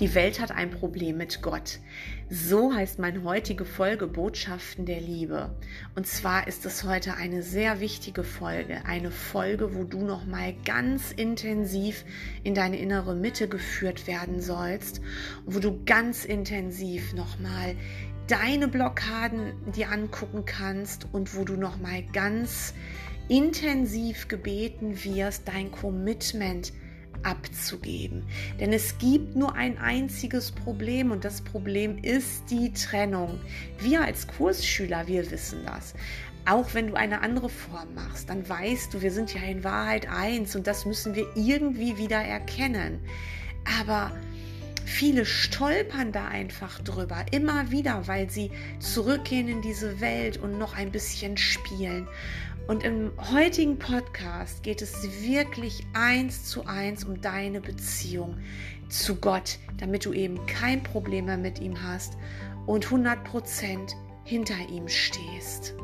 Die Welt hat ein Problem mit Gott. So heißt meine heutige Folge Botschaften der Liebe. Und zwar ist es heute eine sehr wichtige Folge, eine Folge, wo du noch mal ganz intensiv in deine innere Mitte geführt werden sollst, wo du ganz intensiv noch mal deine Blockaden dir angucken kannst und wo du noch mal ganz intensiv gebeten wirst, dein Commitment abzugeben. Denn es gibt nur ein einziges Problem und das Problem ist die Trennung. Wir als Kursschüler, wir wissen das. Auch wenn du eine andere Form machst, dann weißt du, wir sind ja in Wahrheit eins und das müssen wir irgendwie wieder erkennen. Aber Viele stolpern da einfach drüber, immer wieder, weil sie zurückgehen in diese Welt und noch ein bisschen spielen. Und im heutigen Podcast geht es wirklich eins zu eins um deine Beziehung zu Gott, damit du eben kein Problem mehr mit ihm hast und 100% hinter ihm stehst.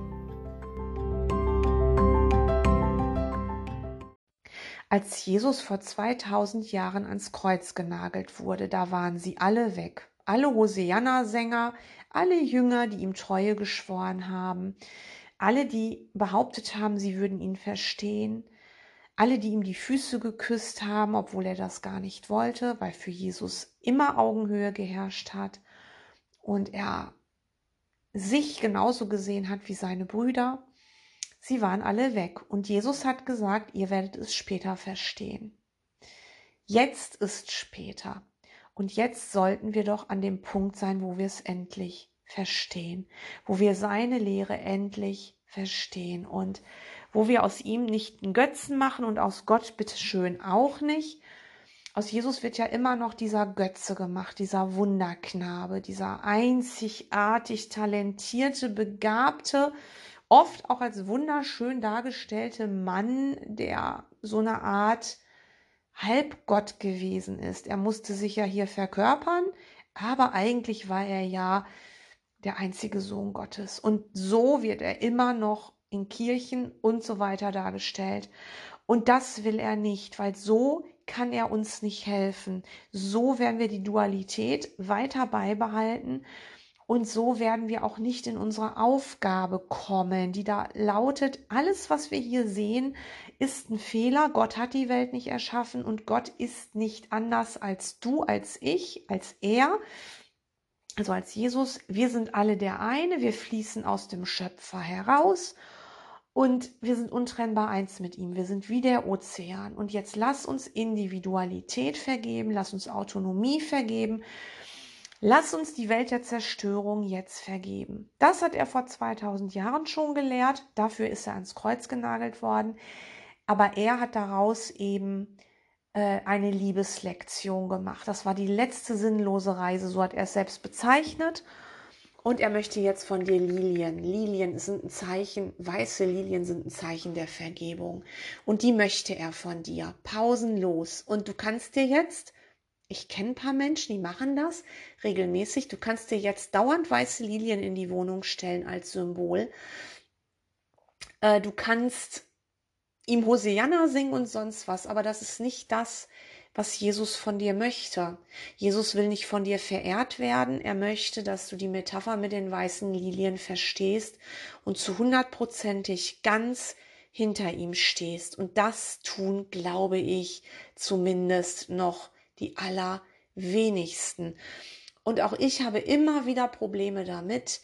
Als Jesus vor 2000 Jahren ans Kreuz genagelt wurde, da waren sie alle weg. Alle Hosianna-Sänger, alle Jünger, die ihm Treue geschworen haben, alle, die behauptet haben, sie würden ihn verstehen, alle, die ihm die Füße geküsst haben, obwohl er das gar nicht wollte, weil für Jesus immer Augenhöhe geherrscht hat und er sich genauso gesehen hat wie seine Brüder. Sie waren alle weg und Jesus hat gesagt, ihr werdet es später verstehen. Jetzt ist später und jetzt sollten wir doch an dem Punkt sein, wo wir es endlich verstehen, wo wir seine Lehre endlich verstehen und wo wir aus ihm nicht einen Götzen machen und aus Gott bitteschön auch nicht. Aus Jesus wird ja immer noch dieser Götze gemacht, dieser Wunderknabe, dieser einzigartig talentierte, begabte, oft auch als wunderschön dargestellte Mann, der so eine Art Halbgott gewesen ist. Er musste sich ja hier verkörpern, aber eigentlich war er ja der einzige Sohn Gottes. Und so wird er immer noch in Kirchen und so weiter dargestellt. Und das will er nicht, weil so kann er uns nicht helfen. So werden wir die Dualität weiter beibehalten. Und so werden wir auch nicht in unsere Aufgabe kommen, die da lautet, alles, was wir hier sehen, ist ein Fehler. Gott hat die Welt nicht erschaffen und Gott ist nicht anders als du, als ich, als er also als Jesus, wir sind alle der eine, wir fließen aus dem Schöpfer heraus und wir sind untrennbar eins mit ihm. Wir sind wie der Ozean. Und jetzt lass uns Individualität vergeben, lass uns Autonomie vergeben, lass uns die Welt der Zerstörung jetzt vergeben. Das hat er vor 2000 Jahren schon gelehrt. Dafür ist er ans Kreuz genagelt worden. Aber er hat daraus eben eine Liebeslektion gemacht. Das war die letzte sinnlose Reise, so hat er es selbst bezeichnet. Und er möchte jetzt von dir Lilien. Lilien sind ein Zeichen, weiße Lilien sind ein Zeichen der Vergebung. Und die möchte er von dir, pausenlos. Und du kannst dir jetzt, ich kenne ein paar Menschen, die machen das regelmäßig, du kannst dir jetzt dauernd weiße Lilien in die Wohnung stellen als Symbol. Äh, du kannst ihm Hosianna singen und sonst was, aber das ist nicht das, was Jesus von dir möchte. Jesus will nicht von dir verehrt werden. Er möchte, dass du die Metapher mit den weißen Lilien verstehst und zu hundertprozentig ganz hinter ihm stehst. Und das tun, glaube ich, zumindest noch die allerwenigsten. Und auch ich habe immer wieder Probleme damit,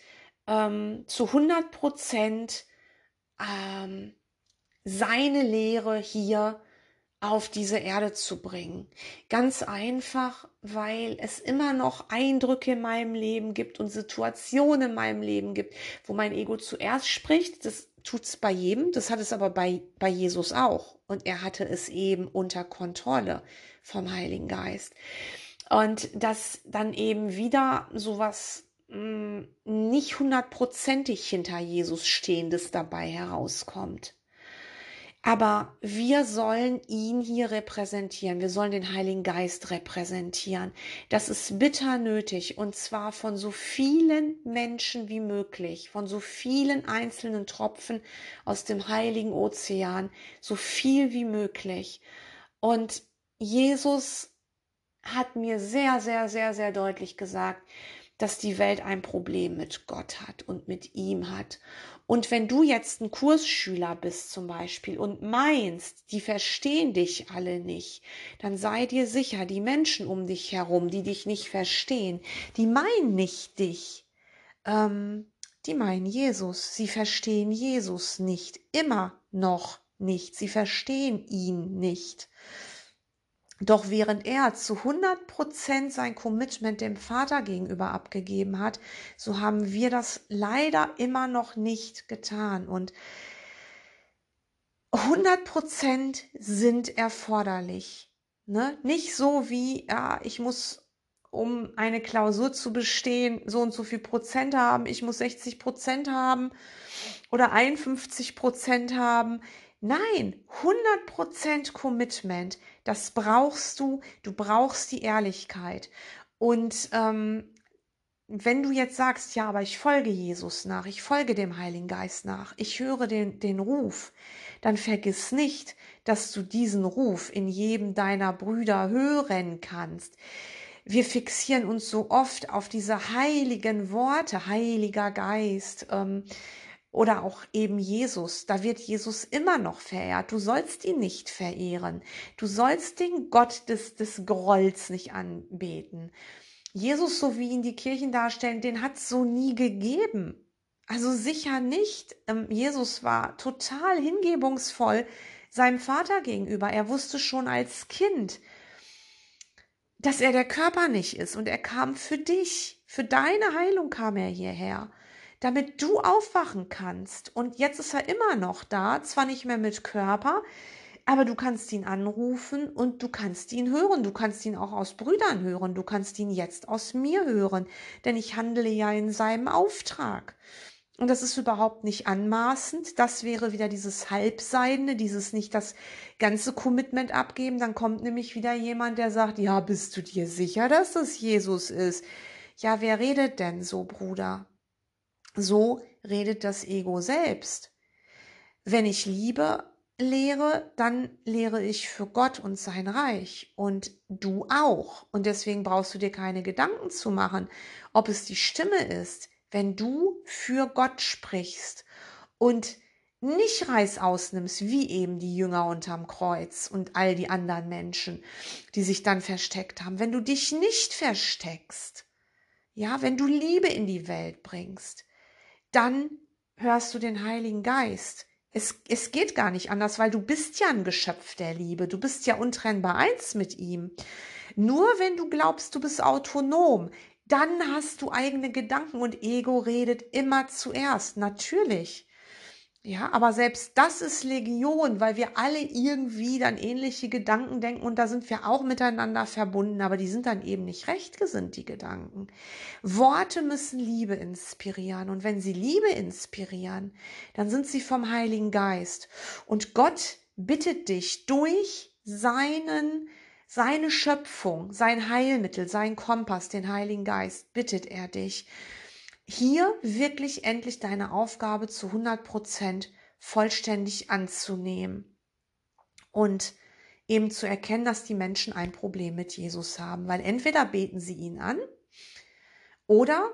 ähm, zu hundert Prozent ähm, seine Lehre hier auf diese Erde zu bringen. Ganz einfach, weil es immer noch Eindrücke in meinem Leben gibt und Situationen in meinem Leben gibt, wo mein Ego zuerst spricht. Das tut es bei jedem, das hat es aber bei, bei Jesus auch. Und er hatte es eben unter Kontrolle vom Heiligen Geist. Und dass dann eben wieder sowas mh, mm, nicht hundertprozentig hinter Jesus stehendes dabei herauskommt. Aber wir sollen ihn hier repräsentieren. Wir sollen den Heiligen Geist repräsentieren. Das ist bitter nötig und zwar von so vielen Menschen wie möglich, von so vielen einzelnen Tropfen aus dem Heiligen Ozean, so viel wie möglich. Und Jesus hat mir sehr, sehr, sehr, sehr deutlich gesagt, dass die Welt ein Problem mit Gott hat und mit ihm hat. Und wenn du jetzt ein Kursschüler bist zum Beispiel und meinst, die verstehen dich alle nicht, dann sei dir sicher, die Menschen um dich herum, die dich nicht verstehen, die meinen nicht dich. Ähm, die meinen Jesus. Sie verstehen Jesus nicht. Immer noch nicht. Sie verstehen ihn nicht. Doch während er zu 100 Prozent sein Commitment dem Vater gegenüber abgegeben hat, so haben wir das leider immer noch nicht getan. Und 100 Prozent sind erforderlich. Ne? Nicht so wie, ja, ich muss, um eine Klausur zu bestehen, so und so viel Prozent haben, ich muss 60 Prozent haben oder 51 Prozent haben. Nein, 100% Commitment, das brauchst du. Du brauchst die Ehrlichkeit. Und ähm, wenn du jetzt sagst, ja, aber ich folge Jesus nach, ich folge dem Heiligen Geist nach, ich höre den, den Ruf, dann vergiss nicht, dass du diesen Ruf in jedem deiner Brüder hören kannst. Wir fixieren uns so oft auf diese heiligen Worte, Heiliger Geist. Ähm, oder auch eben Jesus. Da wird Jesus immer noch verehrt. Du sollst ihn nicht verehren. Du sollst den Gott des, des Grolls nicht anbeten. Jesus, so wie ihn die Kirchen darstellen, den hat es so nie gegeben. Also sicher nicht. Ähm, Jesus war total hingebungsvoll seinem Vater gegenüber. Er wusste schon als Kind, dass er der Körper nicht ist und er kam für dich. Für deine Heilung kam er hierher damit du aufwachen kannst. Und jetzt ist er immer noch da, zwar nicht mehr mit Körper, aber du kannst ihn anrufen und du kannst ihn hören. Du kannst ihn auch aus Brüdern hören. Du kannst ihn jetzt aus mir hören, denn ich handle ja in seinem Auftrag. Und das ist überhaupt nicht anmaßend. Das wäre wieder dieses Halbseidene, dieses nicht das ganze Commitment abgeben. Dann kommt nämlich wieder jemand, der sagt, ja, bist du dir sicher, dass das Jesus ist? Ja, wer redet denn so, Bruder? So redet das Ego selbst. Wenn ich Liebe lehre, dann lehre ich für Gott und sein Reich und du auch. Und deswegen brauchst du dir keine Gedanken zu machen, ob es die Stimme ist, wenn du für Gott sprichst und nicht Reis ausnimmst, wie eben die Jünger unterm Kreuz und all die anderen Menschen, die sich dann versteckt haben. Wenn du dich nicht versteckst, ja, wenn du Liebe in die Welt bringst, dann hörst du den Heiligen Geist. Es, es geht gar nicht anders, weil du bist ja ein Geschöpf der Liebe. Du bist ja untrennbar eins mit ihm. Nur wenn du glaubst, du bist autonom, dann hast du eigene Gedanken und Ego redet immer zuerst. Natürlich. Ja, aber selbst das ist Legion, weil wir alle irgendwie dann ähnliche Gedanken denken und da sind wir auch miteinander verbunden, aber die sind dann eben nicht rechtgesinnt, die Gedanken. Worte müssen Liebe inspirieren und wenn sie Liebe inspirieren, dann sind sie vom Heiligen Geist. Und Gott bittet dich durch seinen seine Schöpfung, sein Heilmittel, sein Kompass, den Heiligen Geist, bittet er dich, hier wirklich endlich deine Aufgabe zu 100 Prozent vollständig anzunehmen und eben zu erkennen, dass die Menschen ein Problem mit Jesus haben, weil entweder beten sie ihn an oder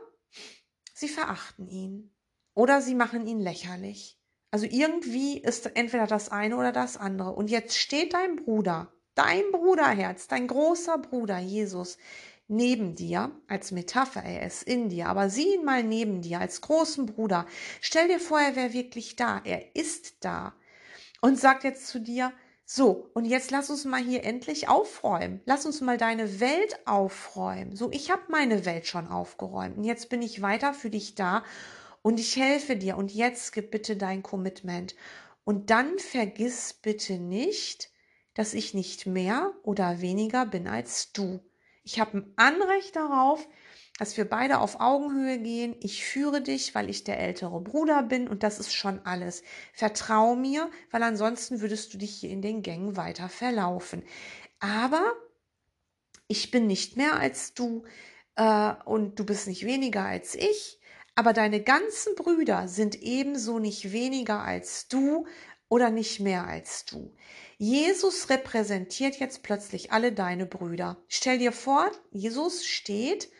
sie verachten ihn oder sie machen ihn lächerlich. Also irgendwie ist entweder das eine oder das andere. Und jetzt steht dein Bruder, dein Bruderherz, dein großer Bruder Jesus neben dir, als Metapher, er ist in dir, aber sieh ihn mal neben dir, als großen Bruder. Stell dir vor, er wäre wirklich da, er ist da und sagt jetzt zu dir, so, und jetzt lass uns mal hier endlich aufräumen. Lass uns mal deine Welt aufräumen. So, ich habe meine Welt schon aufgeräumt und jetzt bin ich weiter für dich da und ich helfe dir und jetzt gib bitte dein Commitment. Und dann vergiss bitte nicht, dass ich nicht mehr oder weniger bin als du. Ich habe ein Anrecht darauf, dass wir beide auf Augenhöhe gehen. Ich führe dich, weil ich der ältere Bruder bin und das ist schon alles. Vertrau mir, weil ansonsten würdest du dich hier in den Gängen weiter verlaufen. Aber ich bin nicht mehr als du äh, und du bist nicht weniger als ich. Aber deine ganzen Brüder sind ebenso nicht weniger als du oder nicht mehr als du. Jesus repräsentiert jetzt plötzlich alle deine Brüder. Stell dir vor, Jesus steht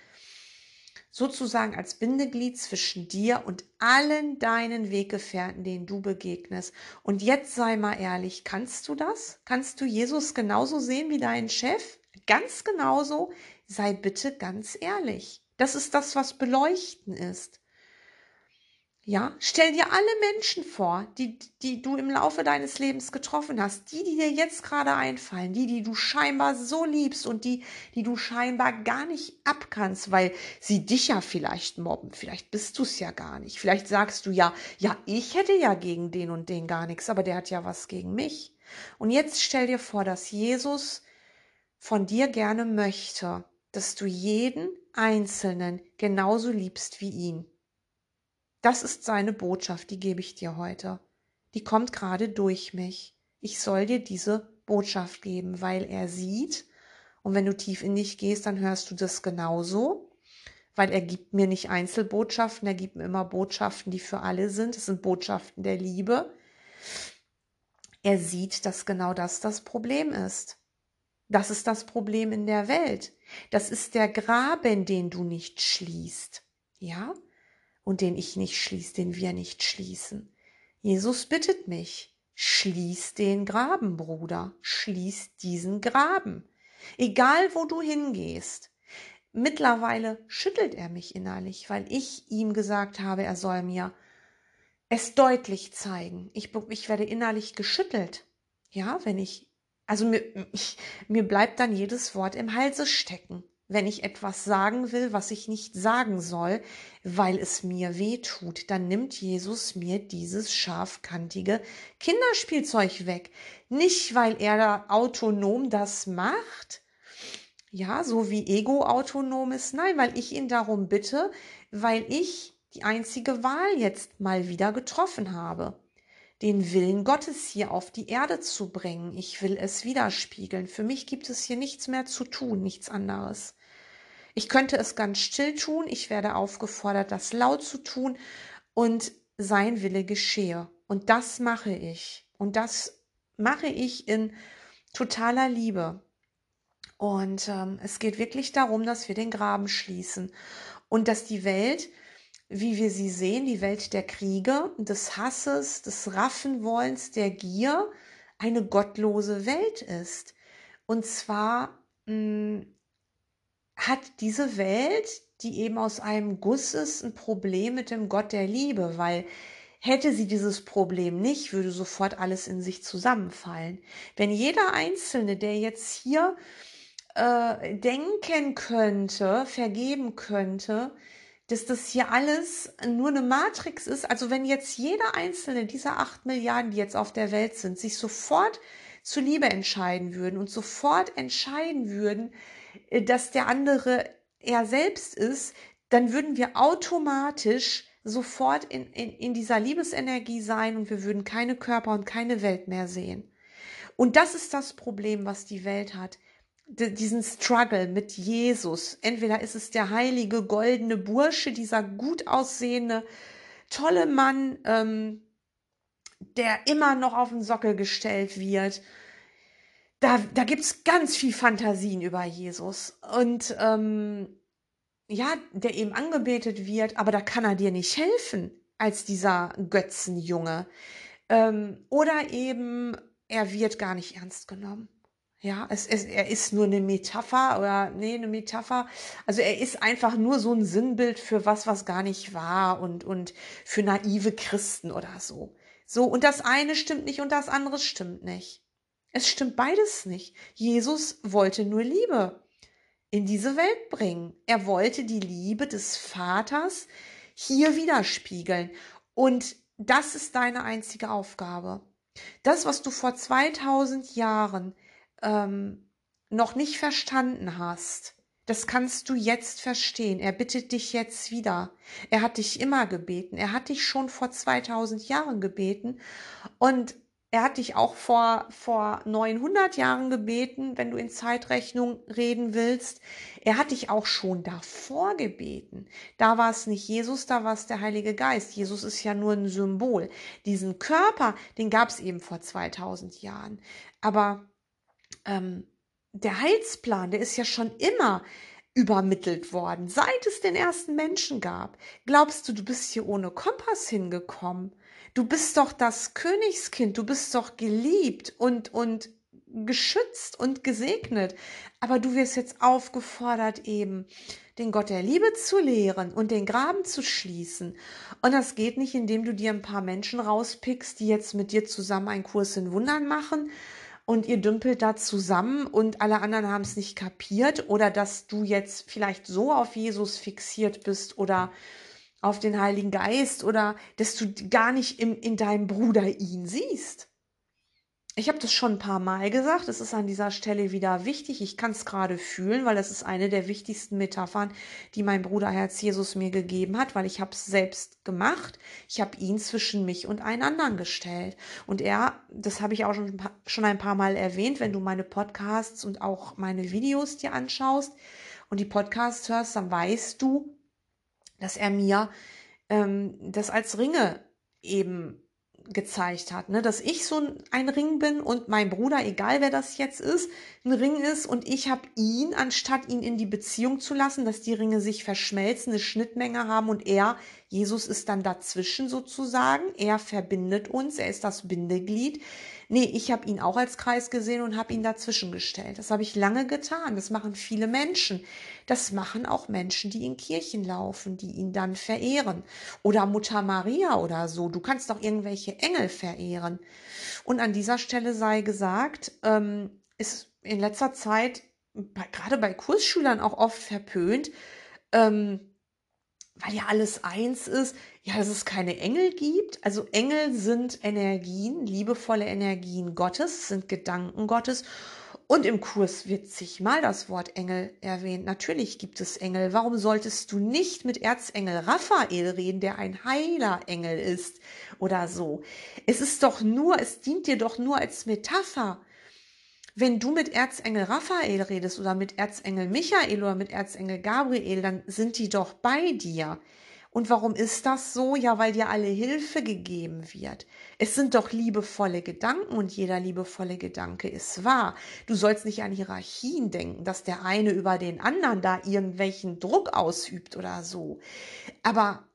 sozusagen als Bindeglied zwischen dir und allen deinen Weggefährten, denen du begegnest. Und jetzt sei mal ehrlich, kannst du das? Kannst du Jesus genauso sehen wie deinen Chef? Ganz genauso? Sei bitte ganz ehrlich. Das ist das, was beleuchten ist. Ja, stell dir alle Menschen vor, die, die du im Laufe deines Lebens getroffen hast, die, die dir jetzt gerade einfallen, die, die du scheinbar so liebst und die, die du scheinbar gar nicht abkannst, weil sie dich ja vielleicht mobben. Vielleicht bist du es ja gar nicht. Vielleicht sagst du ja, ja, ich hätte ja gegen den und den gar nichts, aber der hat ja was gegen mich. Und jetzt stell dir vor, dass Jesus von dir gerne möchte, dass du jeden Einzelnen genauso liebst wie ihn. Das ist seine Botschaft, die gebe ich dir heute. Die kommt gerade durch mich. Ich soll dir diese Botschaft geben, weil er sieht, und wenn du tief in dich gehst, dann hörst du das genauso, weil er gibt mir nicht Einzelbotschaften, er gibt mir immer Botschaften, die für alle sind. Es sind Botschaften der Liebe. Er sieht, dass genau das das Problem ist. Das ist das Problem in der Welt. Das ist der Graben, den du nicht schließt. Ja? Und den ich nicht schließe, den wir nicht schließen. Jesus bittet mich, schließ den Graben, Bruder, schließ diesen Graben. Egal wo du hingehst. Mittlerweile schüttelt er mich innerlich, weil ich ihm gesagt habe, er soll mir es deutlich zeigen. Ich, ich werde innerlich geschüttelt. Ja, wenn ich, also mir, ich, mir bleibt dann jedes Wort im Halse stecken wenn ich etwas sagen will, was ich nicht sagen soll, weil es mir weh tut, dann nimmt Jesus mir dieses scharfkantige Kinderspielzeug weg. Nicht, weil er da autonom das macht, ja, so wie Ego autonom ist, nein, weil ich ihn darum bitte, weil ich die einzige Wahl jetzt mal wieder getroffen habe den Willen Gottes hier auf die Erde zu bringen. Ich will es widerspiegeln. Für mich gibt es hier nichts mehr zu tun, nichts anderes. Ich könnte es ganz still tun, ich werde aufgefordert, das laut zu tun und sein Wille geschehe. Und das mache ich. Und das mache ich in totaler Liebe. Und ähm, es geht wirklich darum, dass wir den Graben schließen und dass die Welt, wie wir sie sehen, die Welt der Kriege, des Hasses, des Raffenwollens, der Gier, eine gottlose Welt ist. Und zwar mh, mm, hat diese Welt, die eben aus einem Guss ist, ein Problem mit dem Gott der Liebe, weil hätte sie dieses Problem nicht, würde sofort alles in sich zusammenfallen. Wenn jeder Einzelne, der jetzt hier äh, denken könnte, vergeben könnte, dass das hier alles nur eine Matrix ist, also wenn jetzt jeder Einzelne dieser acht Milliarden, die jetzt auf der Welt sind, sich sofort zu Liebe entscheiden würden und sofort entscheiden würden, dass der andere er selbst ist, dann würden wir automatisch sofort in, in, in dieser Liebesenergie sein und wir würden keine Körper und keine Welt mehr sehen. Und das ist das Problem, was die Welt hat. Diesen Struggle mit Jesus. Entweder ist es der heilige, goldene Bursche, dieser gut aussehende, tolle Mann, ähm, der immer noch auf den Sockel gestellt wird da, da gibt es ganz viel Fantasien über Jesus. Und ähm, ja, der eben angebetet wird, aber da kann er dir nicht helfen als dieser Götzenjunge. Ähm, oder eben, er wird gar nicht ernst genommen. Ja, es, es, er ist nur eine Metapher oder nee, eine Metapher. Also er ist einfach nur so ein Sinnbild für was, was gar nicht war und, und für naive Christen oder so. So, und das eine stimmt nicht und das andere stimmt nicht. Es stimmt beides nicht. Jesus wollte nur Liebe in diese Welt bringen. Er wollte die Liebe des Vaters hier widerspiegeln. Und das ist deine einzige Aufgabe. Das, was du vor 2000 Jahren ähm, noch nicht verstanden hast, das kannst du jetzt verstehen. Er bittet dich jetzt wieder. Er hat dich immer gebeten. Er hat dich schon vor 2000 Jahren gebeten. Und er hat dich auch vor, vor 900 Jahren gebeten, wenn du in Zeitrechnung reden willst. Er hat dich auch schon davor gebeten. Da war es nicht Jesus, da war es der Heilige Geist. Jesus ist ja nur ein Symbol. Diesen Körper, den gab es eben vor 2000 Jahren. Aber ähm, der Heilsplan, der ist ja schon immer übermittelt worden, seit es den ersten Menschen gab. Glaubst du, du bist hier ohne Kompass hingekommen? Du bist doch das Königskind, du bist doch geliebt und, und geschützt und gesegnet. Aber du wirst jetzt aufgefordert, eben den Gott der Liebe zu lehren und den Graben zu schließen. Und das geht nicht, indem du dir ein paar Menschen rauspickst, die jetzt mit dir zusammen einen Kurs in Wundern machen und ihr dümpelt da zusammen und alle anderen haben es nicht kapiert oder dass du jetzt vielleicht so auf Jesus fixiert bist oder auf den Heiligen Geist oder dass du gar nicht im, in deinem Bruder ihn siehst. Ich habe das schon ein paar Mal gesagt, es ist an dieser Stelle wieder wichtig. Ich kann es gerade fühlen, weil das ist eine der wichtigsten Metaphern, die mein Bruder Herz Jesus mir gegeben hat, weil ich habe es selbst gemacht. Ich habe ihn zwischen mich und einen anderen gestellt. Und er, das habe ich auch schon, schon ein paar Mal erwähnt, wenn du meine Podcasts und auch meine Videos dir anschaust und die Podcasts hörst, dann weißt du, dass er mir ähm, das als Ringe eben gezeigt hat, ne? dass ich so ein Ring bin und mein Bruder, egal wer das jetzt ist, ein Ring ist und ich habe ihn, anstatt ihn in die Beziehung zu lassen, dass die Ringe sich verschmelzen, eine Schnittmenge haben und er, Jesus ist dann dazwischen sozusagen, er verbindet uns, er ist das Bindeglied. Nee, ich habe ihn auch als Kreis gesehen und habe ihn dazwischen gestellt. Das habe ich lange getan. Das machen viele Menschen. Das machen auch Menschen, die in Kirchen laufen, die ihn dann verehren. Oder Mutter Maria oder so. Du kannst doch irgendwelche Engel verehren. Und an dieser Stelle sei gesagt, ähm, ist in letzter Zeit bei, gerade bei Kursschülern auch oft verpönt, ähm, weil ja alles eins ist, ja, dass es keine Engel gibt. Also Engel sind Energien, liebevolle Energien Gottes, sind Gedanken Gottes. Und im Kurs wird zigmal das Wort Engel erwähnt. Natürlich gibt es Engel. Warum solltest du nicht mit Erzengel Raphael reden, der ein heiler Engel ist oder so? Es ist doch nur, es dient dir doch nur als Metapher. Wenn du mit Erzengel Raphael redest oder mit Erzengel Michael oder mit Erzengel Gabriel, dann sind die doch bei dir. Und warum ist das so? Ja, weil dir alle Hilfe gegeben wird. Es sind doch liebevolle Gedanken und jeder liebevolle Gedanke ist wahr. Du sollst nicht an Hierarchien denken, dass der eine über den anderen da irgendwelchen Druck ausübt oder so. Aber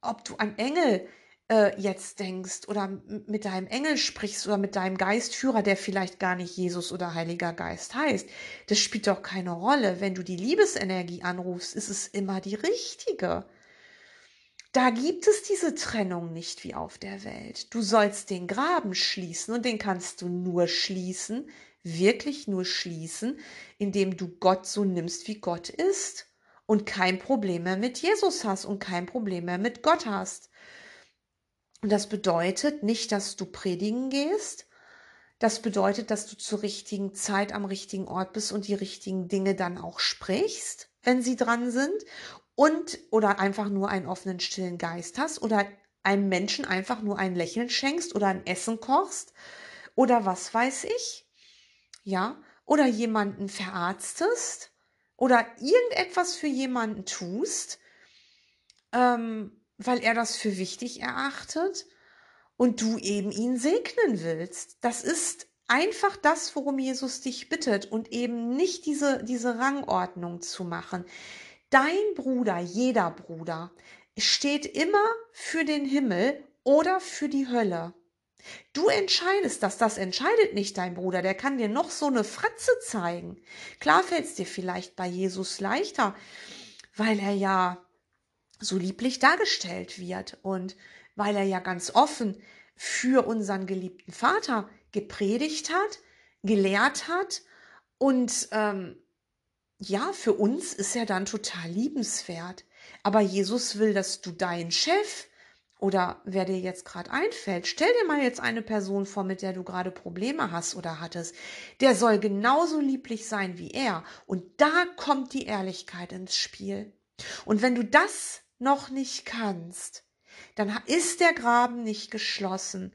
ob du an Engel äh, jetzt denkst oder mit deinem Engel sprichst oder mit deinem Geistführer, der vielleicht gar nicht Jesus oder Heiliger Geist heißt, das spielt doch keine Rolle. Wenn du die Liebesenergie anrufst, ist es immer die richtige. Da gibt es diese Trennung nicht wie auf der Welt. Du sollst den Graben schließen und den kannst du nur schließen, wirklich nur schließen, indem du Gott so nimmst, wie Gott ist und kein Problem mehr mit Jesus hast und kein Problem mehr mit Gott hast. Und das bedeutet nicht, dass du predigen gehst. Das bedeutet, dass du zur richtigen Zeit am richtigen Ort bist und die richtigen Dinge dann auch sprichst, wenn sie dran sind und oder einfach nur einen offenen, stillen Geist hast oder einem Menschen einfach nur ein Lächeln schenkst oder ein Essen kochst oder was weiß ich, ja, oder jemanden verarztest oder irgendetwas für jemanden tust, ähm, weil er das für wichtig erachtet und du eben ihn segnen willst. Das ist einfach das, worum Jesus dich bittet und eben nicht diese, diese Rangordnung zu machen. Dein Bruder, jeder Bruder, steht immer für den Himmel oder für die Hölle. Du entscheidest das, das entscheidet nicht dein Bruder, der kann dir noch so eine Fratze zeigen. Klar fällt es dir vielleicht bei Jesus leichter, weil er ja so lieblich dargestellt wird und weil er ja ganz offen für unseren geliebten Vater gepredigt hat, gelehrt hat und ähm, ja, für uns ist er dann total liebenswert. Aber Jesus will, dass du deinen Chef oder wer dir jetzt gerade einfällt, stell dir mal jetzt eine Person vor, mit der du gerade Probleme hast oder hattest. Der soll genauso lieblich sein wie er. Und da kommt die Ehrlichkeit ins Spiel. Und wenn du das noch nicht kannst, dann ist der Graben nicht geschlossen.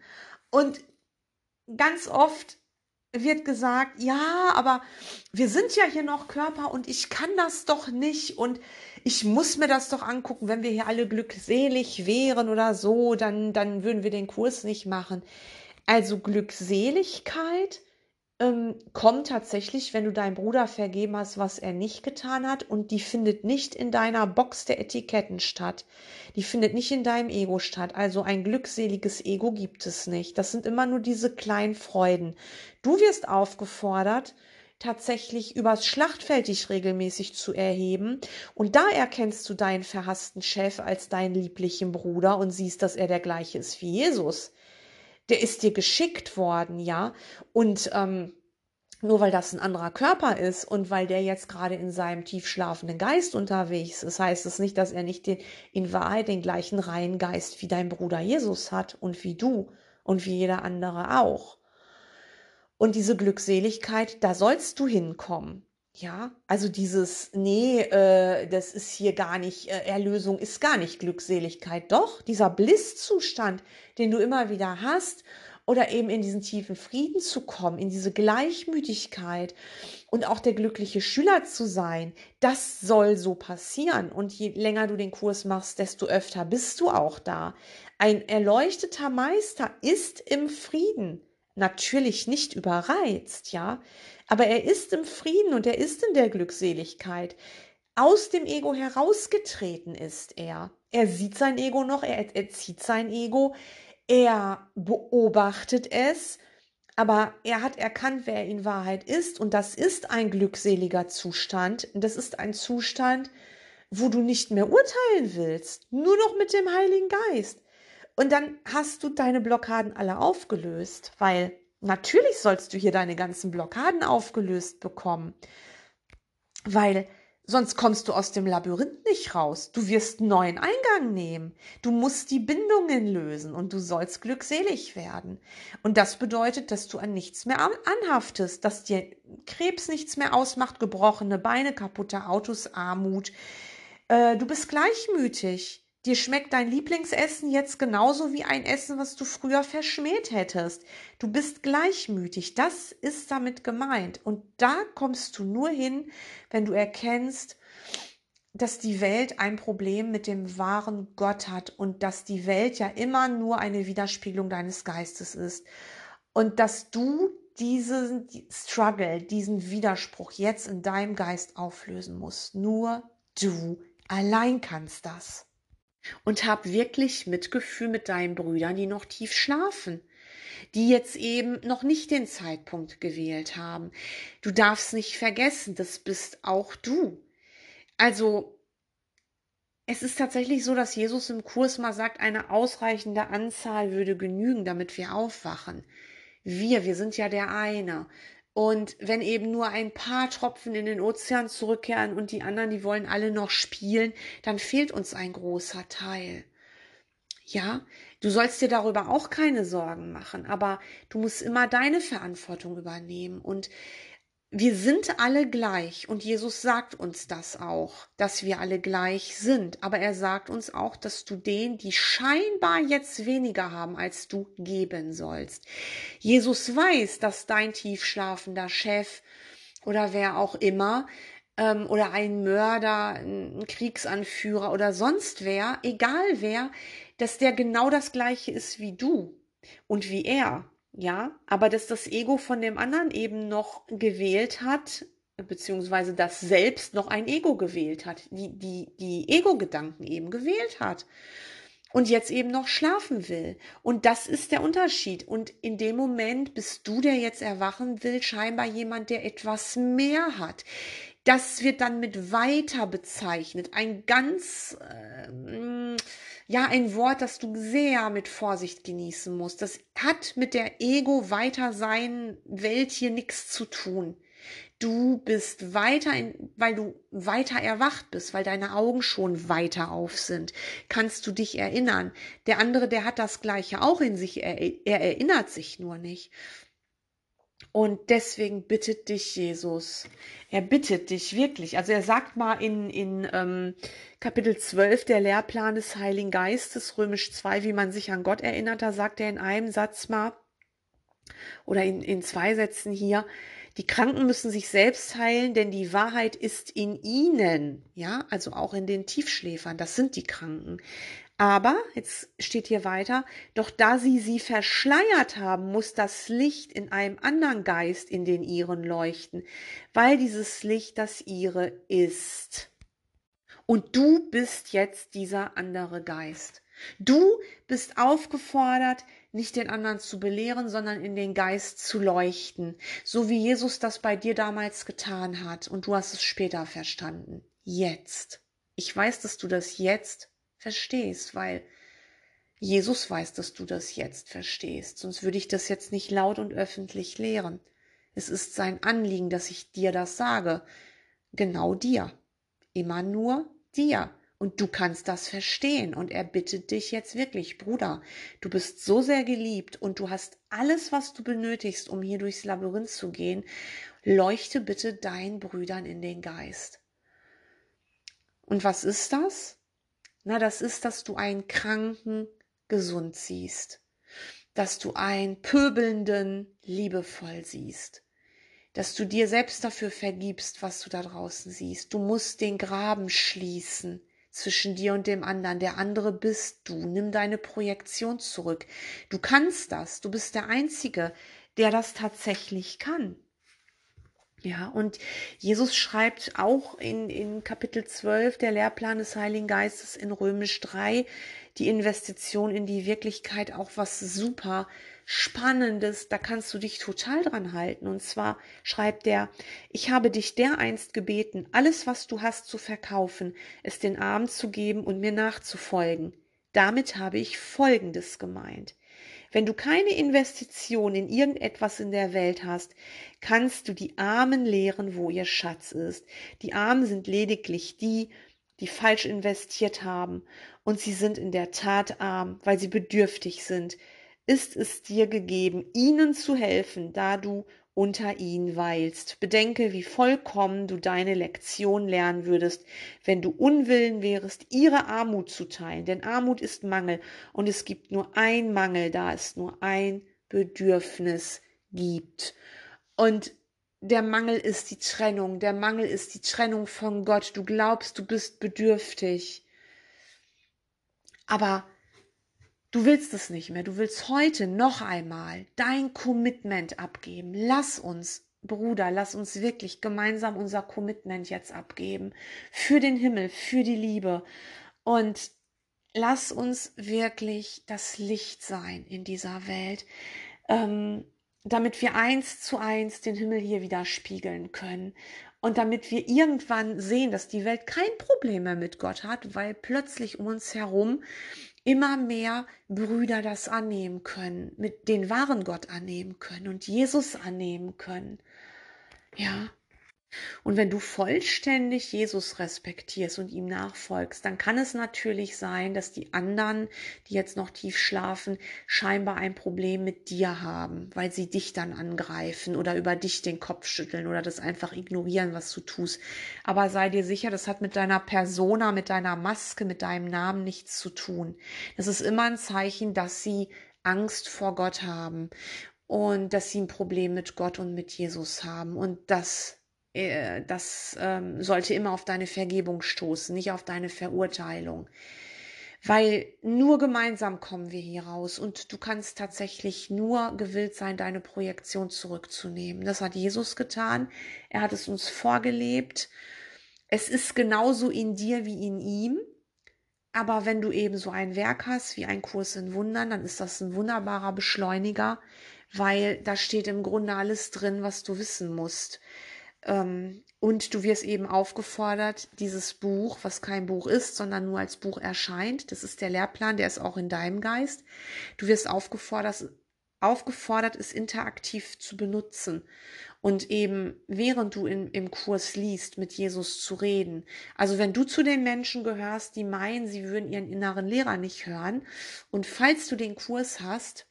Und ganz oft wird gesagt, ja, aber wir sind ja hier noch Körper und ich kann das doch nicht und ich muss mir das doch angucken, wenn wir hier alle glückselig wären oder so, dann, dann würden wir den Kurs nicht machen. Also Glückseligkeit ähm, kommt tatsächlich, wenn du deinem Bruder vergeben hast, was er nicht getan hat, und die findet nicht in deiner Box der Etiketten statt. Die findet nicht in deinem Ego statt. Also ein glückseliges Ego gibt es nicht. Das sind immer nur diese kleinen Freuden. Du wirst aufgefordert, tatsächlich übers Schlachtfeld dich regelmäßig zu erheben. Und da erkennst du deinen verhassten Chef als deinen lieblichen Bruder und siehst, dass er der gleiche ist wie Jesus der ist dir geschickt worden, ja. Und ähm, nur weil das ein anderer Körper ist und weil der jetzt gerade in seinem tiefschlafenden Geist unterwegs ist, heißt es nicht, dass er nicht den, in Wahrheit den gleichen reinen Geist wie dein Bruder Jesus hat und wie du und wie jeder andere auch. Und diese Glückseligkeit, da sollst du hinkommen. Ja, also dieses, nee, äh, das ist hier gar nicht, äh, Erlösung ist gar nicht Glückseligkeit. Doch, dieser Blisszustand, den du immer wieder hast, oder eben in diesen tiefen Frieden zu kommen, in diese Gleichmütigkeit und auch der glückliche Schüler zu sein, das soll so passieren. Und je länger du den Kurs machst, desto öfter bist du auch da. Ein erleuchteter Meister ist im Frieden natürlich nicht überreizt, ja, aber er ist im Frieden und er ist in der Glückseligkeit. Aus dem Ego herausgetreten ist er. Er sieht sein Ego noch, er, er zieht sein Ego, er beobachtet es, aber er hat erkannt, wer er in Wahrheit ist und das ist ein glückseliger Zustand. Das ist ein Zustand, wo du nicht mehr urteilen willst, nur noch mit dem Heiligen Geist. Und dann hast du deine Blockaden alle aufgelöst, weil natürlich sollst du hier deine ganzen Blockaden aufgelöst bekommen, weil sonst kommst du aus dem Labyrinth nicht raus. Du wirst einen neuen Eingang nehmen. Du musst die Bindungen lösen und du sollst glückselig werden. Und das bedeutet, dass du an nichts mehr anhaftest, dass dir Krebs nichts mehr ausmacht, gebrochene Beine, kaputte Autos, Armut. Äh, du bist gleichmütig. Dir schmeckt dein Lieblingsessen jetzt genauso wie ein Essen, was du früher verschmäht hättest. Du bist gleichmütig. Das ist damit gemeint. Und da kommst du nur hin, wenn du erkennst, dass die Welt ein Problem mit dem wahren Gott hat und dass die Welt ja immer nur eine Widerspiegelung deines Geistes ist. Und dass du diesen Struggle, diesen Widerspruch jetzt in deinem Geist auflösen musst. Nur du allein kannst das und hab wirklich Mitgefühl mit deinen Brüdern, die noch tief schlafen, die jetzt eben noch nicht den Zeitpunkt gewählt haben. Du darfst nicht vergessen, das bist auch du. Also es ist tatsächlich so, dass Jesus im Kurs mal sagt, eine ausreichende Anzahl würde genügen, damit wir aufwachen. Wir, wir sind ja der eine. Und wenn eben nur ein paar Tropfen in den Ozean zurückkehren und die anderen, die wollen alle noch spielen, dann fehlt uns ein großer Teil. Ja, du sollst dir darüber auch keine Sorgen machen, aber du musst immer deine Verantwortung übernehmen. Und wir sind alle gleich und Jesus sagt uns das auch, dass wir alle gleich sind. Aber er sagt uns auch, dass du denen, die scheinbar jetzt weniger haben, als du geben sollst. Jesus weiß, dass dein tiefschlafender Chef oder wer auch immer ähm, oder ein Mörder, ein Kriegsanführer oder sonst wer, egal wer, dass der genau das gleiche ist wie du und wie er. Ja, aber dass das Ego von dem anderen eben noch gewählt hat, beziehungsweise das selbst noch ein Ego gewählt hat, die, die, die Ego-Gedanken eben gewählt hat und jetzt eben noch schlafen will. Und das ist der Unterschied. Und in dem Moment bist du, der jetzt erwachen will, scheinbar jemand, der etwas mehr hat. Das wird dann mit weiter bezeichnet. Ein ganz, äh, ja, ein Wort, das du sehr mit Vorsicht genießen musst. Das hat mit der Ego weiter sein Welt hier nichts zu tun. Du bist weiter, in, weil du weiter erwacht bist, weil deine Augen schon weiter auf sind. Kannst du dich erinnern? Der andere, der hat das Gleiche auch in sich, er, er erinnert sich nur nicht. Und deswegen bittet dich Jesus. Er bittet dich wirklich. Also er sagt mal in, in ähm, Kapitel 12 der Lehrplan des Heiligen Geistes, römisch 2, wie man sich an Gott erinnert, da sagt er in einem Satz mal, Oder in, in zwei Sätzen hier, die Kranken müssen sich selbst heilen, denn die Wahrheit ist in ihnen. Ja, also auch in den Tiefschläfern. Das sind die Kranken. Aber, jetzt steht hier weiter, doch da sie sie verschleiert haben, muss das Licht in einem anderen Geist in den ihren leuchten, weil dieses Licht das ihre ist. Und du bist jetzt dieser andere Geist. Du bist aufgefordert, nicht den anderen zu belehren, sondern in den Geist zu leuchten, so wie Jesus das bei dir damals getan hat und du hast es später verstanden. Jetzt. Ich weiß, dass du das jetzt verstehst, weil Jesus weiß, dass du das jetzt verstehst, sonst würde ich das jetzt nicht laut und öffentlich lehren. Es ist sein Anliegen, dass ich dir das sage. Genau dir. Immer nur dir. Und du kannst das verstehen. Und er bittet dich jetzt wirklich, Bruder, du bist so sehr geliebt und du hast alles, was du benötigst, um hier durchs Labyrinth zu gehen. Leuchte bitte deinen Brüdern in den Geist. Und was ist das? Na, das ist, dass du einen Kranken gesund siehst, dass du einen Pöbelnden liebevoll siehst, dass du dir selbst dafür vergibst, was du da draußen siehst. Du musst den Graben schließen zwischen dir und dem anderen. Der andere bist du. Nimm deine Projektion zurück. Du kannst das. Du bist der Einzige, der das tatsächlich kann. Ja, und Jesus schreibt auch in, in Kapitel 12 der Lehrplan des Heiligen Geistes in Römisch 3 die Investition in die Wirklichkeit auch was super Spannendes, da kannst du dich total dran halten. Und zwar schreibt er, ich habe dich dereinst gebeten, alles, was du hast, zu verkaufen, es den Armen zu geben und mir nachzufolgen. Damit habe ich Folgendes gemeint. Wenn du keine Investition in irgendetwas in der Welt hast, kannst du die Armen lehren, wo ihr Schatz ist. Die Armen sind lediglich die, die falsch investiert haben. Und sie sind in der Tat arm, weil sie bedürftig sind ist es dir gegeben, ihnen zu helfen, da du unter ihnen weilst. Bedenke, wie vollkommen du deine Lektion lernen würdest, wenn du unwillen wärest, ihre Armut zu teilen. Denn Armut ist Mangel und es gibt nur ein Mangel, da es nur ein Bedürfnis gibt. Und der Mangel ist die Trennung, der Mangel ist die Trennung von Gott. Du glaubst, du bist bedürftig. Aber Du willst es nicht mehr. Du willst heute noch einmal dein Commitment abgeben. Lass uns, Bruder, lass uns wirklich gemeinsam unser Commitment jetzt abgeben. Für den Himmel, für die Liebe. Und lass uns wirklich das Licht sein in dieser Welt. Ähm, damit wir eins zu eins den Himmel hier widerspiegeln können und damit wir irgendwann sehen, dass die Welt kein Problem mehr mit Gott hat, weil plötzlich um uns herum immer mehr Brüder das annehmen können, mit den wahren Gott annehmen können und Jesus annehmen können. Ja, und wenn du vollständig Jesus respektierst und ihm nachfolgst, dann kann es natürlich sein, dass die anderen, die jetzt noch tief schlafen, scheinbar ein Problem mit dir haben, weil sie dich dann angreifen oder über dich den Kopf schütteln oder das einfach ignorieren, was du tust. Aber sei dir sicher, das hat mit deiner Persona, mit deiner Maske, mit deinem Namen nichts zu tun. Das ist immer ein Zeichen, dass sie Angst vor Gott haben und dass sie ein Problem mit Gott und mit Jesus haben und das das ähm, sollte immer auf deine Vergebung stoßen, nicht auf deine Verurteilung. Weil nur gemeinsam kommen wir hier raus und du kannst tatsächlich nur gewillt sein, deine Projektion zurückzunehmen. Das hat Jesus getan. Er hat es uns vorgelebt. Es ist genauso in dir wie in ihm. Aber wenn du eben so ein Werk hast wie ein Kurs in Wundern, dann ist das ein wunderbarer Beschleuniger, weil da steht im Grunde alles drin, was du wissen musst. Ähm, und du wirst eben aufgefordert, dieses Buch, was kein Buch ist, sondern nur als Buch erscheint, das ist der Lehrplan, der ist auch in deinem Geist. Du wirst aufgefordert, aufgefordert es interaktiv zu benutzen und eben während du in, im Kurs liest, mit Jesus zu reden. Also wenn du zu den Menschen gehörst, die meinen, sie würden ihren inneren Lehrer nicht hören und falls du den Kurs hast,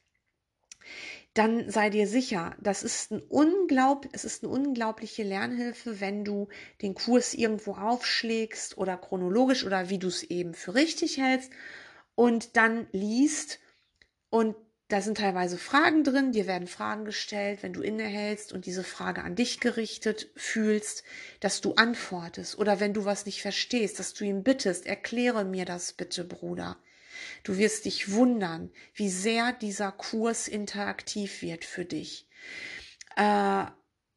dann sei dir sicher, das ist ein unglaub, es ist eine unglaubliche Lernhilfe, wenn du den Kurs irgendwo aufschlägst oder chronologisch oder wie du es eben für richtig hältst und dann liest und da sind teilweise Fragen drin, dir werden Fragen gestellt, wenn du innehältst und diese Frage an dich gerichtet fühlst, dass du antwortest oder wenn du was nicht verstehst, dass du ihn bittest, erkläre mir das bitte, Bruder. Du wirst dich wundern, wie sehr dieser Kurs interaktiv wird für dich. Äh,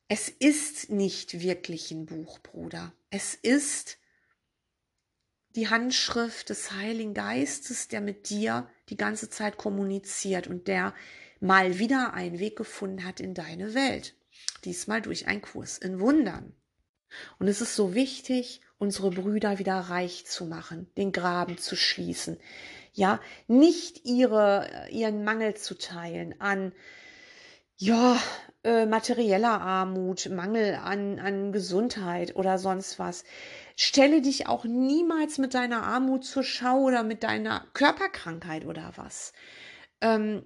es ist nicht wirklich ein Buch, Bruder. Es ist die Handschrift des Heiligen Geistes, der mit dir die ganze Zeit kommuniziert und der mal wieder einen Weg gefunden hat in deine Welt. Diesmal durch einen Kurs in Wundern. Und es ist so wichtig, unsere Brüder wieder reich zu machen, den Graben zu schließen. Ja, nicht ihre, ihren Mangel zu teilen an, ja, äh, materieller Armut, Mangel an, an Gesundheit oder sonst was. Stelle dich auch niemals mit deiner Armut zur Schau oder mit deiner Körperkrankheit oder was. Ähm,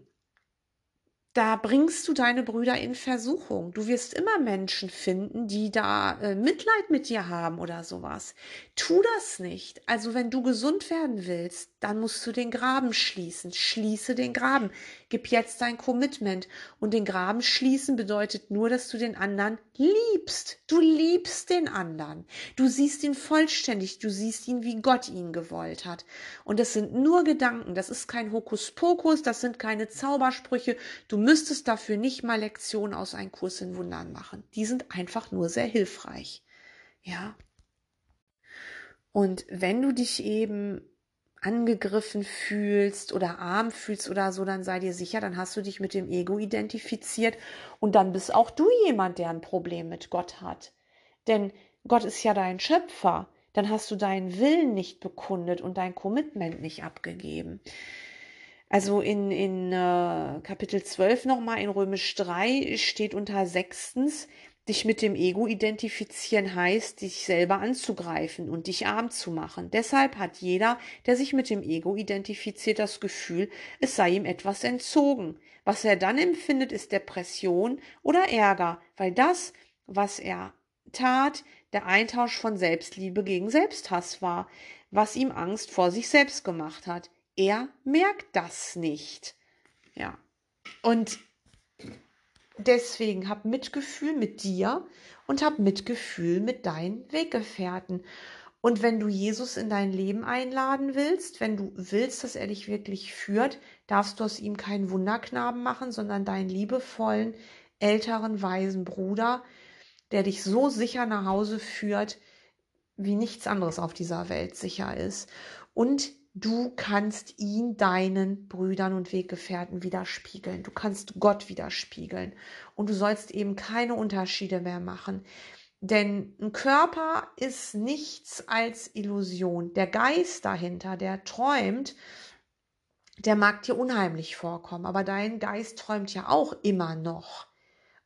da bringst du deine Brüder in Versuchung. Du wirst immer Menschen finden, die da äh, Mitleid mit dir haben oder sowas. Tu das nicht. Also wenn du gesund werden willst, dann musst du den Graben schließen. Schließe den Graben. Gib jetzt dein Commitment. Und den Graben schließen bedeutet nur, dass du den anderen liebst. Du liebst den anderen. Du siehst ihn vollständig. Du siehst ihn, wie Gott ihn gewollt hat. Und das sind nur Gedanken. Das ist kein Hokuspokus. Das sind keine Zaubersprüche. Du müsstest dafür nicht mal Lektionen aus einem Kurs in Wundern machen. Die sind einfach nur sehr hilfreich. Ja. Und wenn du dich eben angegriffen fühlst oder arm fühlst oder so, dann sei dir sicher, dann hast du dich mit dem Ego identifiziert und dann bist auch du jemand, der ein Problem mit Gott hat. Denn Gott ist ja dein Schöpfer. Dann hast du deinen Willen nicht bekundet und dein Commitment nicht abgegeben. Also in, in äh, Kapitel 12 nochmal in Römisch 3 steht unter sechstens, Dich mit dem Ego identifizieren heißt, dich selber anzugreifen und dich arm zu machen. Deshalb hat jeder, der sich mit dem Ego identifiziert, das Gefühl, es sei ihm etwas entzogen. Was er dann empfindet, ist Depression oder Ärger, weil das, was er tat, der Eintausch von Selbstliebe gegen Selbsthass war, was ihm Angst vor sich selbst gemacht hat. Er merkt das nicht. Ja. Und Deswegen hab Mitgefühl mit dir und hab Mitgefühl mit deinen Weggefährten. Und wenn du Jesus in dein Leben einladen willst, wenn du willst, dass er dich wirklich führt, darfst du aus ihm keinen Wunderknaben machen, sondern deinen liebevollen, älteren, weisen Bruder, der dich so sicher nach Hause führt, wie nichts anderes auf dieser Welt sicher ist. Und Du kannst ihn deinen Brüdern und Weggefährten widerspiegeln. Du kannst Gott widerspiegeln. Und du sollst eben keine Unterschiede mehr machen. Denn ein Körper ist nichts als Illusion. Der Geist dahinter, der träumt, der mag dir unheimlich vorkommen. Aber dein Geist träumt ja auch immer noch.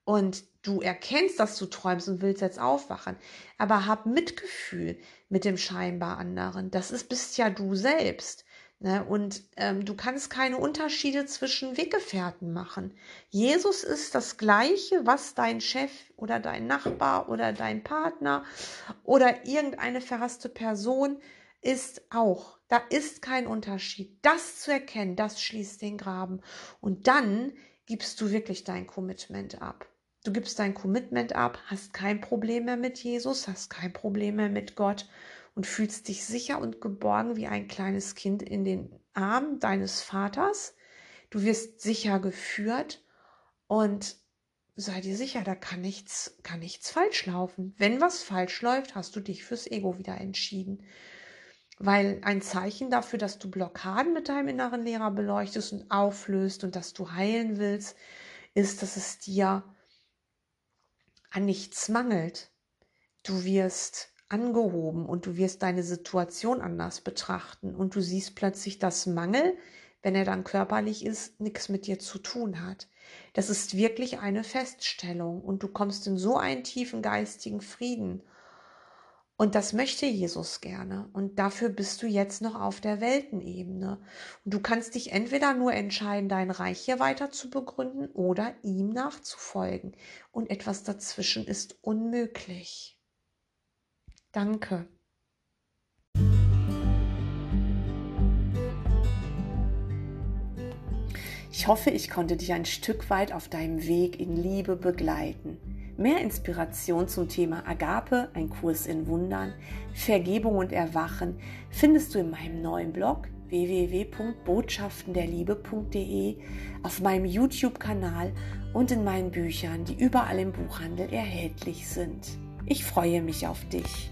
Und du erkennst, dass du träumst und willst jetzt aufwachen. Aber hab Mitgefühl mit dem scheinbar anderen. Das ist, bist ja du selbst. Ne? Und ähm, du kannst keine Unterschiede zwischen Weggefährten machen. Jesus ist das Gleiche, was dein Chef oder dein Nachbar oder dein Partner oder irgendeine verhasste Person ist auch. Da ist kein Unterschied. Das zu erkennen, das schließt den Graben. Und dann gibst du wirklich dein Commitment ab. Du gibst dein Commitment ab, hast kein Problem mehr mit Jesus, hast kein Problem mehr mit Gott und fühlst dich sicher und geborgen wie ein kleines Kind in den Armen deines Vaters. Du wirst sicher geführt und sei dir sicher, da kann nichts, kann nichts falsch laufen. Wenn was falsch läuft, hast du dich fürs Ego wieder entschieden. Weil ein Zeichen dafür, dass du Blockaden mit deinem inneren Lehrer beleuchtest und auflöst und dass du heilen willst, ist, dass es dir an nichts mangelt. Du wirst angehoben und du wirst deine Situation anders betrachten und du siehst plötzlich, dass Mangel, wenn er dann körperlich ist, nichts mit dir zu tun hat. Das ist wirklich eine Feststellung und du kommst in so einen tiefen geistigen Frieden und das möchte Jesus gerne. Und dafür bist du jetzt noch auf der Weltenebene. Und du kannst dich entweder nur entscheiden, dein Reich hier weiter zu begründen oder ihm nachzufolgen. Und etwas dazwischen ist unmöglich. Danke. Ich hoffe, ich konnte dich ein Stück weit auf deinem Weg in Liebe begleiten. Mehr Inspiration zum Thema Agape, ein Kurs in Wundern, Vergebung und Erwachen findest du in meinem neuen Blog www.botschaftenderliebe.de, auf meinem YouTube-Kanal und in meinen Büchern, die überall im Buchhandel erhältlich sind. Ich freue mich auf dich.